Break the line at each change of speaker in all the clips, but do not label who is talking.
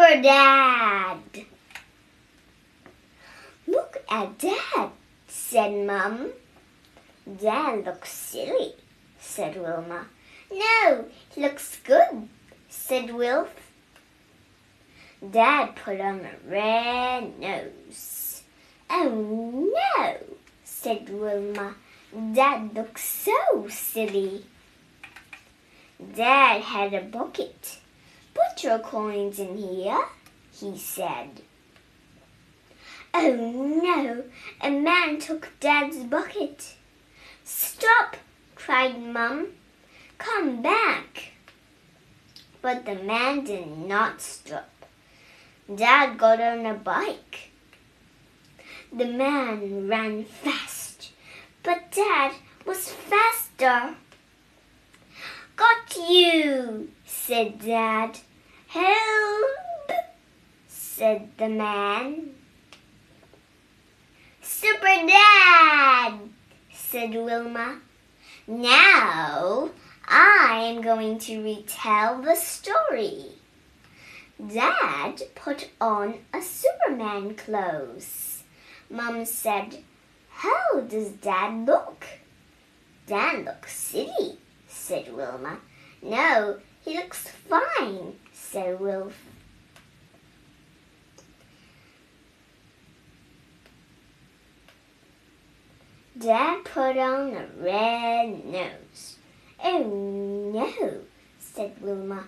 Super Dad! Look at Dad, said Mum. Dad looks silly, said Wilma. No, he looks good, said Wilf. Dad put on a red nose. Oh no, said Wilma. Dad looks so silly. Dad had a bucket. Your coins in here, he said. Oh no, a man took Dad's bucket. Stop, cried Mum. Come back. But the man did not stop. Dad got on a bike. The man ran fast, but Dad was faster. Got you, said Dad. Help, said the man. Super Dad, said Wilma. Now I am going to retell the story. Dad put on a Superman clothes. Mum said, How does Dad look? Dad looks silly, said Wilma. No, he looks fine, said Wilf. Dad put on a red nose. Oh no, said Wilma.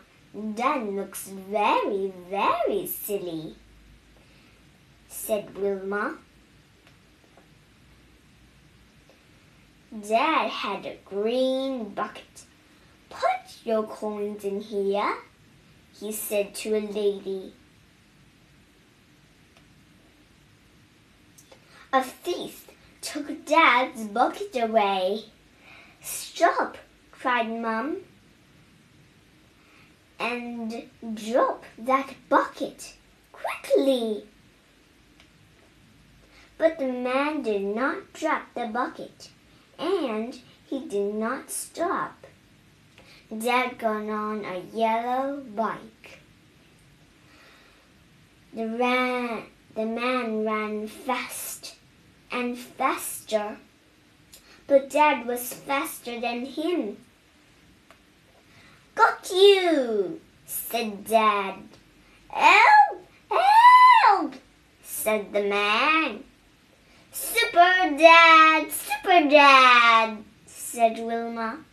Dad looks very, very silly, said Wilma. Dad had a green bucket. Put your coins in here, he said to a lady. A thief took Dad's bucket away. Stop, cried Mum, and drop that bucket quickly. But the man did not drop the bucket, and he did not stop. Dad got on a yellow bike. The, ran, the man ran fast and faster, but Dad was faster than him. Got you, said Dad. Help! Help! said the man. Super Dad! Super Dad! said Wilma.